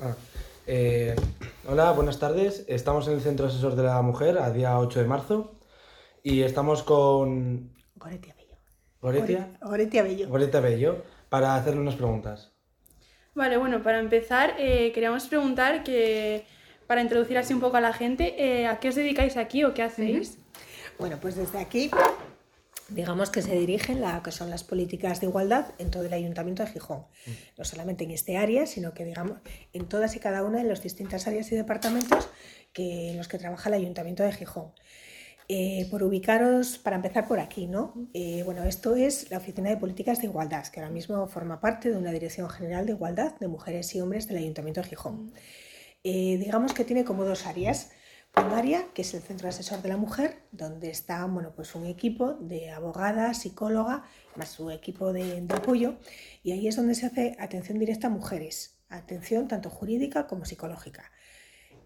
Ah, eh, hola, buenas tardes. Estamos en el Centro Asesor de la Mujer a día 8 de marzo y estamos con Goretia Bello. Goretia, Goretia Bello. Goretia Bello para hacerle unas preguntas. Vale, bueno, para empezar, eh, queríamos preguntar que, para introducir así un poco a la gente, eh, ¿a qué os dedicáis aquí o qué hacéis? Bueno, pues desde aquí, digamos que se dirigen la que son las políticas de igualdad en todo el Ayuntamiento de Gijón. No solamente en este área, sino que, digamos, en todas y cada una de las distintas áreas y departamentos que, en los que trabaja el Ayuntamiento de Gijón. Eh, por ubicaros, para empezar por aquí, ¿no? Eh, bueno, esto es la Oficina de Políticas de Igualdad, que ahora mismo forma parte de una Dirección General de Igualdad de Mujeres y Hombres del Ayuntamiento de Gijón. Eh, digamos que tiene como dos áreas. Que es el Centro Asesor de la Mujer, donde está bueno, pues un equipo de abogada, psicóloga, más su equipo de, de apoyo, y ahí es donde se hace atención directa a mujeres, atención tanto jurídica como psicológica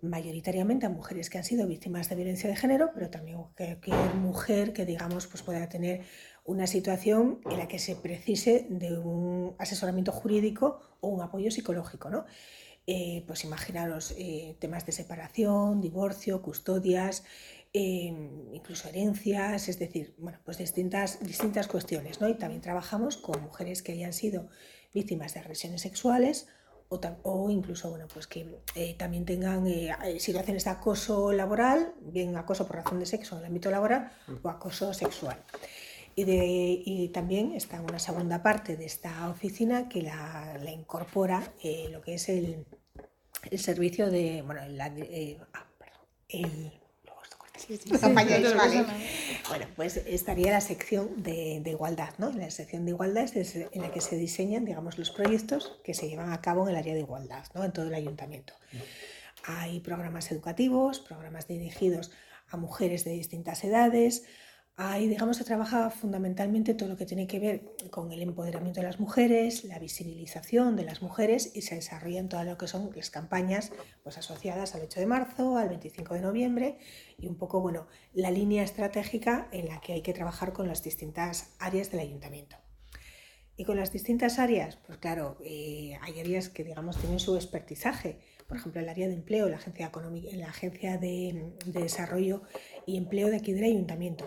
mayoritariamente a mujeres que han sido víctimas de violencia de género, pero también cualquier mujer que digamos pues pueda tener una situación en la que se precise de un asesoramiento jurídico o un apoyo psicológico, ¿no? Eh, pues imaginaros eh, temas de separación, divorcio, custodias, eh, incluso herencias, es decir, bueno, pues distintas, distintas cuestiones, ¿no? Y también trabajamos con mujeres que hayan sido víctimas de agresiones sexuales o, o, incluso bueno, pues que eh, también tengan eh, situaciones de acoso laboral, bien acoso por razón de sexo en el ámbito laboral o acoso sexual. Y, de, y también está una segunda parte de esta oficina que la, la incorpora eh, lo que es el, el servicio de, bueno, la, ah, perdón, el Sí, sí, sí, ¿vale? Bueno, pues estaría la sección de, de, igualdad, ¿no? La sección de igualdad es en la que se diseñan, digamos, los proyectos que se llevan a cabo en el área de igualdad, ¿no? En todo el ayuntamiento. Hay programas educativos, programas dirigidos a mujeres de distintas edades, Ahí, digamos, se trabaja fundamentalmente todo lo que tiene que ver con el empoderamiento de las mujeres, la visibilización de las mujeres y se desarrollan todo lo que son las campañas pues, asociadas al 8 de marzo, al 25 de noviembre y un poco, bueno, la línea estratégica en la que hay que trabajar con las distintas áreas del ayuntamiento. Y con las distintas áreas, pues claro, eh, hay áreas que, digamos, tienen su expertizaje. Por ejemplo, el área de empleo, la agencia, la agencia de, de desarrollo y empleo de aquí del ayuntamiento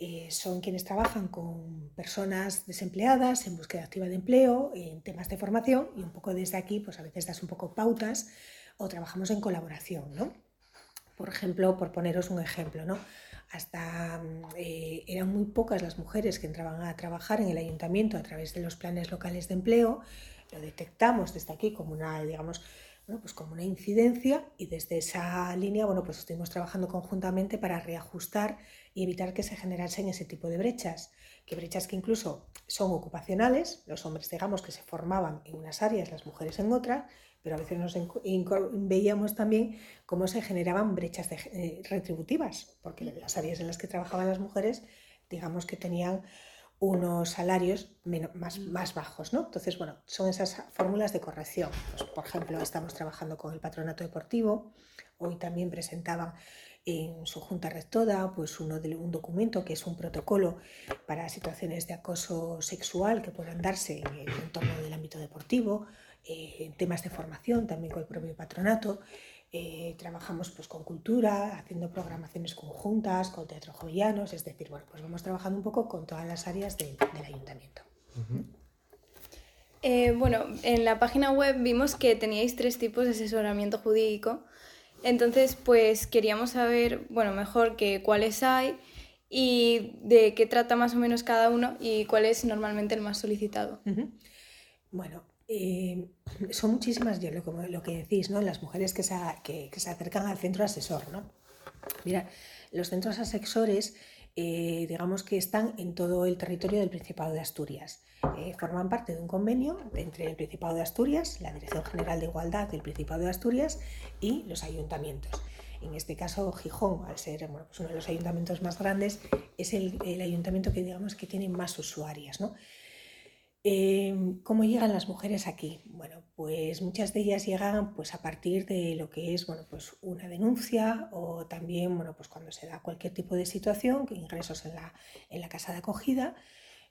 eh, son quienes trabajan con personas desempleadas en búsqueda activa de empleo, en temas de formación y un poco desde aquí, pues a veces das un poco pautas o trabajamos en colaboración, ¿no? Por ejemplo, por poneros un ejemplo, ¿no? Hasta eh, eran muy pocas las mujeres que entraban a trabajar en el ayuntamiento a través de los planes locales de empleo. Lo detectamos desde aquí como una, digamos, bueno, pues como una incidencia y desde esa línea, bueno, pues estuvimos trabajando conjuntamente para reajustar y evitar que se generasen ese tipo de brechas, que brechas que incluso son ocupacionales, los hombres digamos que se formaban en unas áreas, las mujeres en otras, pero a veces nos veíamos también cómo se generaban brechas de, eh, retributivas, porque las áreas en las que trabajaban las mujeres, digamos que tenían unos salarios menos, más, más bajos, ¿no? Entonces, bueno, son esas fórmulas de corrección. Pues, por ejemplo, estamos trabajando con el patronato deportivo, hoy también presentaban en su junta rectora pues uno de, un documento que es un protocolo para situaciones de acoso sexual que puedan darse en el entorno del ámbito deportivo, eh, temas de formación también con el propio patronato. Eh, trabajamos pues, con cultura, haciendo programaciones conjuntas, con teatro jovianos, es decir, bueno, pues vamos trabajando un poco con todas las áreas de, del ayuntamiento. Uh -huh. eh, bueno, en la página web vimos que teníais tres tipos de asesoramiento jurídico. Entonces, pues queríamos saber, bueno, mejor que cuáles hay y de qué trata más o menos cada uno y cuál es normalmente el más solicitado. Bueno, eh, son muchísimas, yo lo, que decís, ¿no? Las mujeres que se, que se acercan al centro asesor, ¿no? Mira, los centros asesores, eh, digamos que están en todo el territorio del Principado de Asturias. Eh, forman parte de un convenio entre el Principado de Asturias, la Dirección General de Igualdad del Principado de Asturias y los ayuntamientos. En este caso, Gijón, al ser bueno, pues uno de los ayuntamientos más grandes, es el, el ayuntamiento que digamos que tiene más usuarias, ¿no? Eh, ¿Cómo llegan las mujeres aquí? Bueno, pues muchas de ellas llegan pues, a partir de lo que es bueno, pues una denuncia o también bueno, pues cuando se da cualquier tipo de situación, ingresos en la, en la casa de acogida,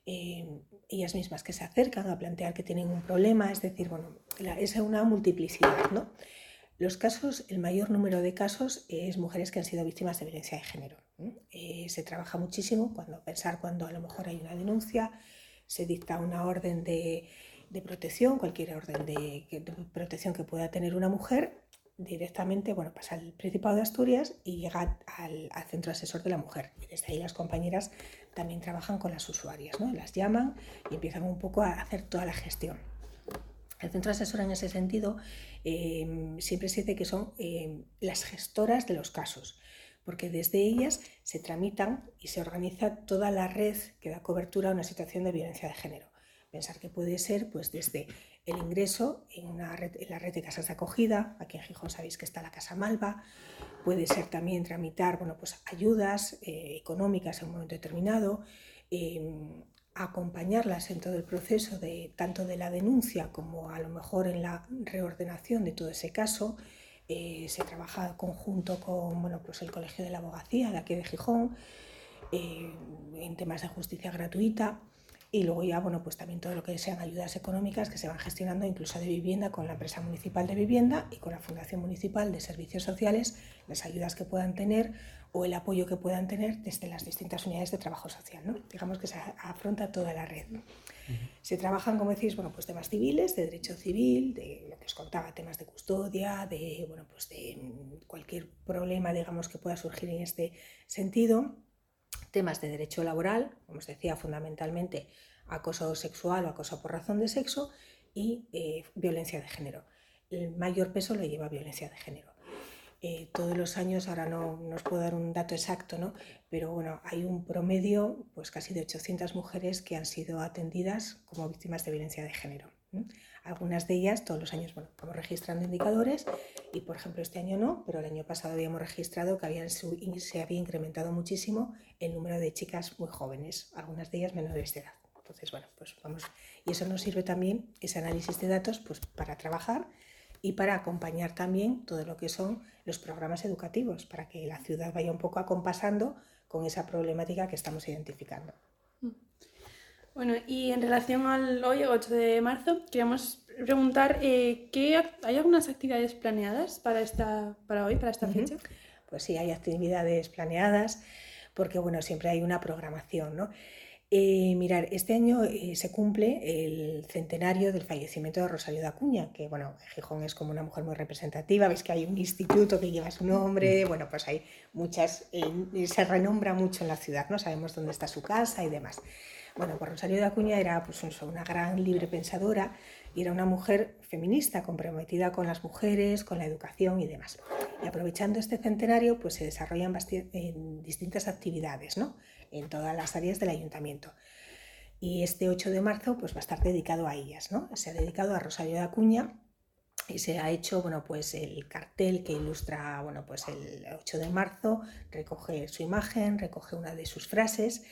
eh, ellas mismas que se acercan a plantear que tienen un problema, es decir, bueno, es una multiplicidad, ¿no? Los casos, el mayor número de casos es mujeres que han sido víctimas de violencia de género. Eh, se trabaja muchísimo cuando pensar cuando a lo mejor hay una denuncia, se dicta una orden de, protección, cualquier orden de, protección que pueda tener una mujer, directamente bueno, pasa al Principado de Asturias y llega al, Centro Asesor de la Mujer. Y desde ahí las compañeras también trabajan con las usuarias, ¿no? las llaman y empiezan un poco a hacer toda la gestión. El centro asesor en ese sentido em, siempre se dice que son em, las gestoras de los casos, porque desde ellas se tramitan y se organiza toda la red que da cobertura a una situación de violencia de género. Pensar que puede ser pues desde el ingreso en, una red, en la red de casas de acogida, aquí en Gijón sabéis que está la Casa Malva, puede ser también tramitar bueno, pues ayudas eh, económicas en un momento determinado, em, acompañarlas en todo el proceso de tanto de la denuncia como a lo mejor en la reordenación de todo ese caso. Eh, se trabaja conjunto con bueno, pues el Colegio de la Abogacía de aquí de Gijón eh, en temas de justicia gratuita y luego ya, bueno, pues también todo lo que sean ayudas económicas que se van gestionando incluso de vivienda con la empresa municipal de vivienda y con la Fundación Municipal de Servicios Sociales, las ayudas que puedan tener o el apoyo que puedan tener desde las distintas unidades de trabajo social, ¿no? Digamos que se afronta toda la red. Se trabajan, como decís, bueno, pues temas civiles, de derecho civil, de os contaba, temas de custodia, de, bueno, pues de cualquier problema, digamos, que pueda surgir en este sentido temas de derecho laboral, como os decía, fundamentalmente acoso sexual o acoso por razón de sexo y eh, violencia de género. El mayor peso lo lleva violencia de género. Eh, todos los años, ahora no, no, os puedo dar un dato exacto, ¿no? pero bueno, hay un promedio, pues casi de 800 mujeres que han sido atendidas como víctimas de violencia de género. Algunas de ellas todos los años, bueno, vamos registrando indicadores y, por ejemplo, este año no, pero el año pasado habíamos registrado que habían, se había incrementado muchísimo el número de chicas muy jóvenes, algunas de ellas menores de edad. Entonces, bueno, pues vamos, y eso nos sirve también, ese análisis de datos, pues para trabajar y para acompañar también todo lo que son los programas educativos, para que la ciudad vaya un poco acompasando con esa problemática que estamos identificando. Bueno, y en relación al hoy, 8 de marzo, queríamos preguntar, eh, ¿qué, ¿hay algunas actividades planeadas para, esta, para hoy, para esta fecha? Pues sí, hay actividades planeadas, porque bueno, siempre hay una programación, ¿no? Eh, mirar, este año eh, se cumple el centenario del fallecimiento de Rosario de Acuña, que bueno, Gijón es como una mujer muy representativa, veis que hay un instituto que lleva su nombre, bueno, pues hay muchas, se renombra mucho en la ciudad, ¿no? Sabemos dónde está su casa y demás. Bueno, pues Rosario de Acuña era pues, una gran libre pensadora y era una mujer feminista comprometida con las mujeres, con la educación y demás. Y aprovechando este centenario, pues se desarrollan en distintas actividades, ¿no? En todas las áreas del ayuntamiento. Y este 8 de marzo pues va a estar dedicado a ellas, ¿no? Se ha dedicado a Rosario de Acuña y se ha hecho bueno pues el cartel que ilustra bueno pues el 8 de marzo recoge su imagen recoge una de sus frases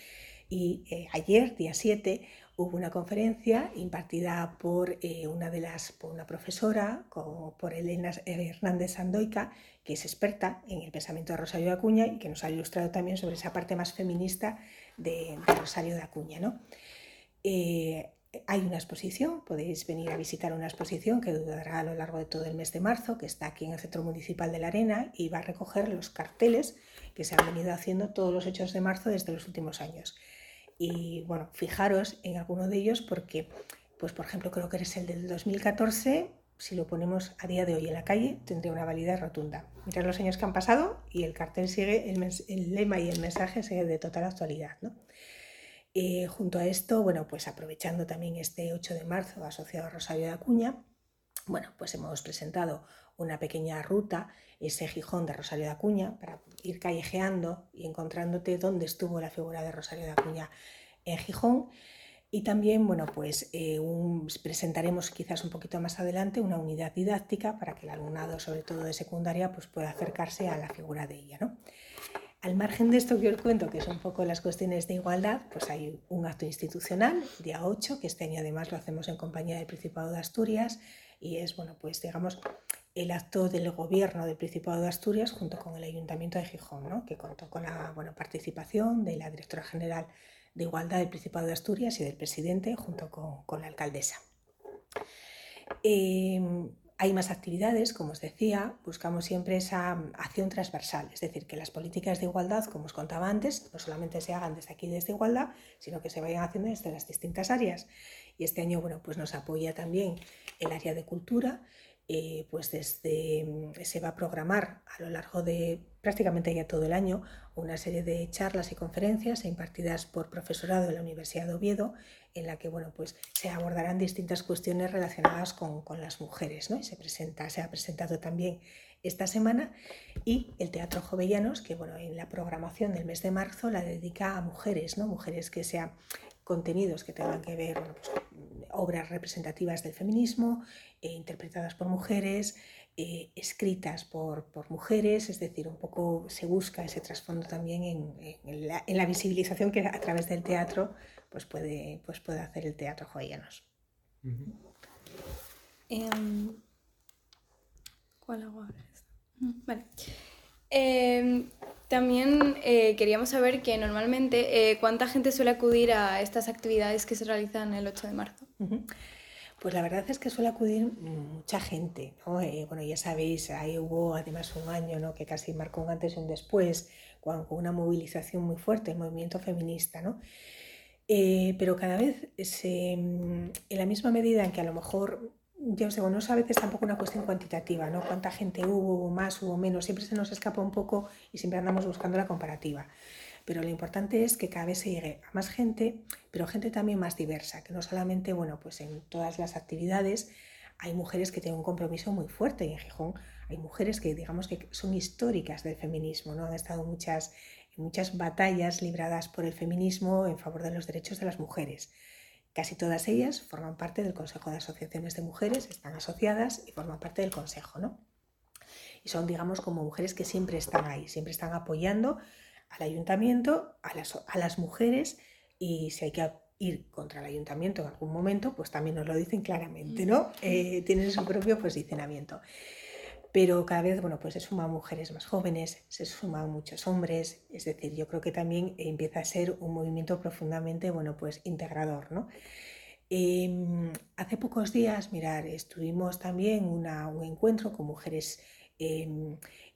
y eh, ayer, día 7, hubo una conferencia impartida por eh, una de las, por una profesora, por Elena Hernández Sandoica, que es experta en el pensamiento de Rosario de Acuña y que nos ha ilustrado también sobre esa parte más feminista de, Rosario de Acuña. ¿no? Eh, hay una exposición, podéis venir a visitar una exposición que durará a lo largo de todo el mes de marzo, que está aquí en el Centro Municipal de la Arena y va a recoger los carteles que se han venido haciendo todos los hechos de marzo desde los últimos años. Y bueno, fijaros en alguno de ellos porque, pues por ejemplo, creo que eres el del 2014, si lo ponemos a día de hoy en la calle, tendría una validez rotunda. Mirad los años que han pasado y el cartel sigue, el, lema y el mensaje sigue de total actualidad. ¿no? Eh, junto a esto, bueno, pues aprovechando también este 8 de marzo asociado a Rosario de Acuña, bueno, pues hemos presentado una pequeña ruta, ese Gijón de Rosario de Acuña, para ir callejeando y encontrándote dónde estuvo la figura de Rosario de Acuña en Gijón. Y también, bueno, pues eh, presentaremos quizás un poquito más adelante una unidad didáctica para que el alumnado, sobre todo de secundaria, pues pueda acercarse a la figura de ella. ¿no? Al margen de esto que os cuento, que son un poco las cuestiones de igualdad, pues hay un acto institucional, día 8, que este año además lo hacemos en compañía del Principado de Asturias, y es, bueno, pues digamos, el acto del gobierno del Principado de Asturias junto con el Ayuntamiento de Gijón, ¿no? que contó con la bueno, participación de la directora general de Igualdad del Principado de Asturias y del presidente junto con, con la alcaldesa. Eh, hay más actividades, como os decía, buscamos siempre esa acción transversal, es decir, que las políticas de igualdad, como os contaba antes, no solamente se hagan desde aquí, desde igualdad, sino que se vayan haciendo desde las distintas áreas. Y este año, bueno, pues nos apoya también el área de cultura, eh, pues desde, mm, se va a programar a lo largo de prácticamente ya todo el año una serie de charlas y conferencias impartidas por profesorado de la Universidad de Oviedo en la que bueno, pues se abordarán distintas cuestiones relacionadas con, con las mujeres. ¿no? Y se, presenta, se ha presentado también esta semana y el Teatro Jovellanos, que bueno, en la programación del mes de marzo la dedica a mujeres, ¿no? mujeres que sean contenidos que tengan que ver, bueno, pues, obras representativas del feminismo, eh, interpretadas por mujeres, eh, escritas por, por, mujeres, es decir, un poco se busca ese trasfondo también en, en, la, en, la, visibilización que a través del teatro pues puede, pues puede hacer el teatro joyenos. Uh -huh. eh, ¿Cuál hago ahora? Vale. Eh, también eh, queríamos saber que normalmente eh, cuánta gente suele acudir a estas actividades que se realizan el 8 de marzo. Pues la verdad es que suele acudir mucha gente, ¿no? Eh, bueno, ya sabéis, ahí hubo además un año ¿no? que casi marcó un antes y un después, con, una movilización muy fuerte, el movimiento feminista, ¿no? Pero cada vez se, en la misma medida en que a lo mejor, ya os digo, no es a veces tampoco una cuestión cuantitativa, ¿no? Cuánta gente hubo, hubo más, hubo menos, siempre se nos escapa un poco y siempre andamos buscando la comparativa. Pero lo importante es que cada vez se llegue a más gente, pero gente también más diversa, que no solamente, bueno, pues en todas las actividades hay mujeres que tienen un compromiso muy fuerte y en Gijón hay mujeres que digamos que son históricas del feminismo, ¿no? Han estado muchas muchas batallas libradas por el feminismo en favor de los derechos de las mujeres. Casi todas ellas forman parte del Consejo de Asociaciones de Mujeres, están asociadas y forman parte del Consejo, ¿no? Y son, digamos, como mujeres que siempre están ahí, siempre están apoyando al ayuntamiento, a las, a las mujeres y si hay que ir contra el ayuntamiento en algún momento, pues también nos lo dicen claramente, ¿no? Eh, tienen su propio posicionamiento pero cada vez bueno, pues se suman mujeres más jóvenes, se suman muchos hombres, es decir, yo creo que también empieza a ser un movimiento profundamente bueno, pues integrador. ¿no? Eh, hace pocos días, mirar, estuvimos también una, un encuentro con mujeres eh,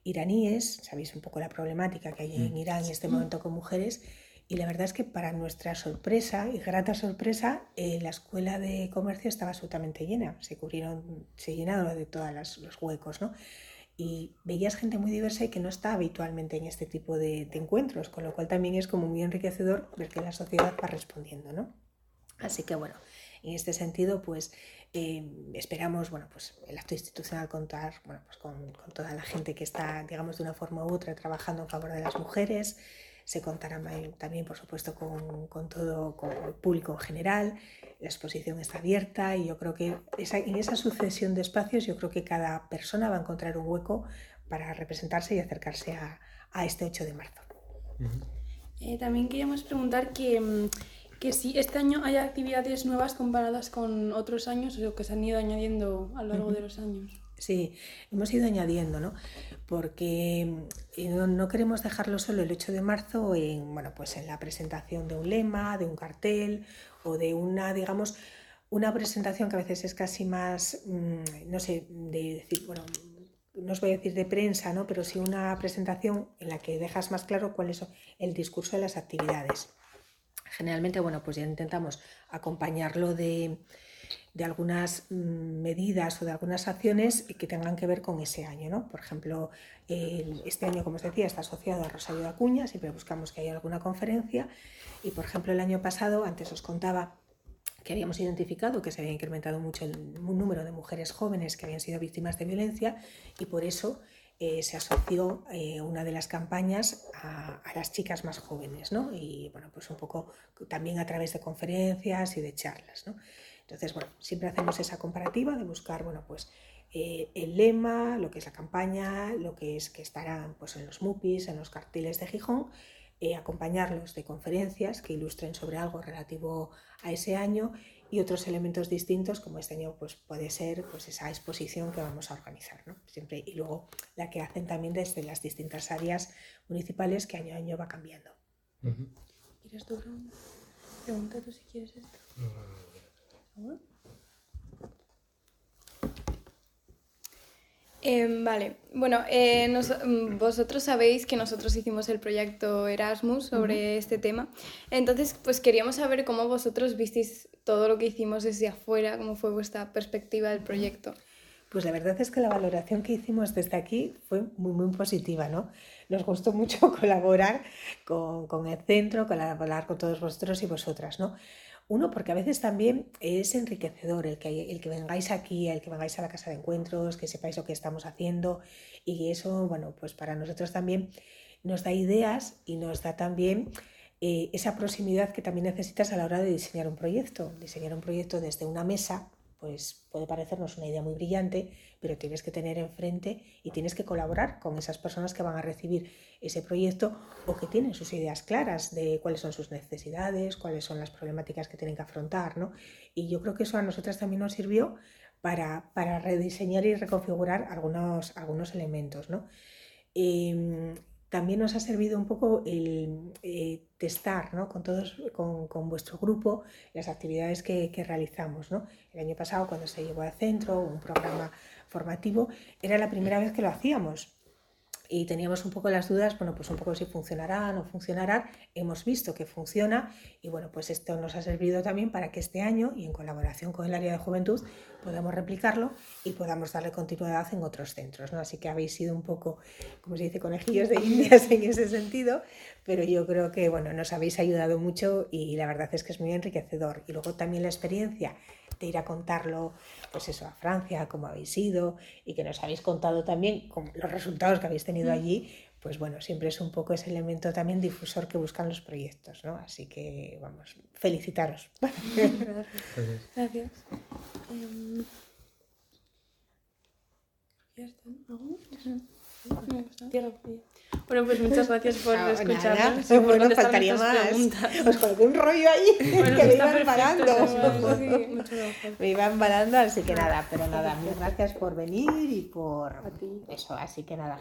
iraníes, sabéis un poco la problemática que hay en Irán en este momento con mujeres, y la verdad es que para nuestra sorpresa y grata sorpresa, eh, la escuela de comercio estaba absolutamente llena. Se cubrieron, se llenaron de todos los huecos, ¿no? Y veías gente muy diversa y que no está habitualmente en este tipo de, encuentros, con lo cual también es como muy enriquecedor ver que la sociedad va respondiendo, ¿no? Así que bueno, en este sentido, pues eh, esperamos, bueno, pues el acto institucional contar, bueno, pues con, con toda la gente que está, digamos, de una forma u otra trabajando en favor de las mujeres se contará también, por supuesto, con, con, todo con el público en general. La exposición está abierta y yo creo que esa, en esa sucesión de espacios yo creo que cada persona va a encontrar un hueco para representarse y acercarse a, a este 8 de marzo. Uh -huh. eh, también queríamos preguntar que, que si este año hay actividades nuevas comparadas con otros años o que se han ido añadiendo a lo largo uh -huh. de los años. Sí, hemos ido añadiendo, ¿no? Porque no, no, queremos dejarlo solo el 8 de marzo en, bueno, pues en la presentación de un lema, de un cartel o de una, digamos, una presentación que a veces es casi más, mmm, no sé, de decir, bueno, no os voy a decir de prensa, ¿no? Pero sí una presentación en la que dejas más claro cuál es el discurso de las actividades. Generalmente, bueno, pues ya intentamos acompañarlo de de algunas mm, medidas o de algunas acciones que tengan que ver con ese año. ¿no? Por ejemplo, este año, como os decía, está asociado a Rosario de Acuña, siempre buscamos que haya alguna conferencia. Y, por ejemplo, el año pasado, antes os contaba que habíamos identificado que se había incrementado mucho el número de mujeres jóvenes que habían sido víctimas de violencia y por eso eh, se asoció eh, una de las campañas a, a, las chicas más jóvenes, ¿no? Y bueno, pues un poco también a través de conferencias y de charlas, ¿no? Entonces, bueno, siempre hacemos esa comparativa de buscar, bueno, pues eh, el lema, lo que es la campaña, lo que es que estarán pues, en los MUPIs, en los carteles de Gijón, eh, acompañarlos de conferencias que ilustren sobre algo relativo a ese año y otros elementos distintos, como este año pues, puede ser pues, esa exposición que vamos a organizar. ¿no? Siempre, y luego la que hacen también desde las distintas áreas municipales que año a año va cambiando. Uh -huh. ¿Quieres tú, Pregunta tú si quieres esto. Em, vale, bueno, eh, nos- mm, vosotros sabéis que nosotros hicimos el proyecto Erasmus sobre este tema, entonces pues queríamos saber cómo vosotros visteis todo lo que hicimos desde afuera, cómo fue vuestra perspectiva del proyecto. Pues la verdad es que la valoración que hicimos desde aquí fue muy, muy positiva, ¿no? Nos gustó mucho colaborar con, con el centro, colaborar con todos vosotros y vosotras, ¿no? Uno, porque a veces también es enriquecedor el que, el que vengáis aquí, el que vengáis a la casa de encuentros, que sepáis lo que estamos haciendo y eso, bueno, pues para nosotros también nos da ideas y nos da también eh, esa proximidad que también necesitas a la hora de diseñar un proyecto. Diseñar un proyecto desde una mesa, pues puede parecernos una idea muy brillante, pero tienes que tener enfrente y tienes que colaborar con esas personas que van a recibir ese proyecto o que tienen sus ideas claras de cuáles son sus necesidades, cuáles son las problemáticas que tienen que afrontar, ¿no? Y yo creo que eso a nosotras también nos sirvió para, para rediseñar y reconfigurar algunos, algunos elementos, ¿no? Em, también nos ha servido un poco el eh, testar ¿no? con, todos, con, vuestro grupo las actividades que, que, realizamos. ¿no? El año pasado, cuando se llevó al centro un programa formativo, era la primera vez que lo hacíamos y teníamos un poco las dudas, bueno, pues un poco si funcionará, no funcionará. Hemos visto que funciona y bueno, pues esto nos ha servido también para que este año y en colaboración con el área de juventud podamos replicarlo y podamos darle continuidad en otros centros, ¿no? Así que habéis sido un poco, como se dice, conejillos de indias en ese sentido, pero yo creo que, bueno, nos habéis ayudado mucho y la verdad es que es muy enriquecedor. Y luego también la experiencia de ir a contarlo, pues eso, a Francia, cómo habéis ido y que nos habéis contado también con los resultados que habéis tenido allí, pues bueno, siempre es un poco ese elemento también difusor que buscan los proyectos, ¿no? Así que, vamos, felicitaros. Gracias. Gracias. Um, ya está, gusta. Bueno, pues muchas gracias por Ah, escucharnos. nada. Bueno, faltaría más. preguntas. Os coloqué un rollo ahí Bueno, que me iba embalando. Sí. Muchas. Me iba embalando, así que nada, pero nada, mil gracias por venir y por eso, así que nada,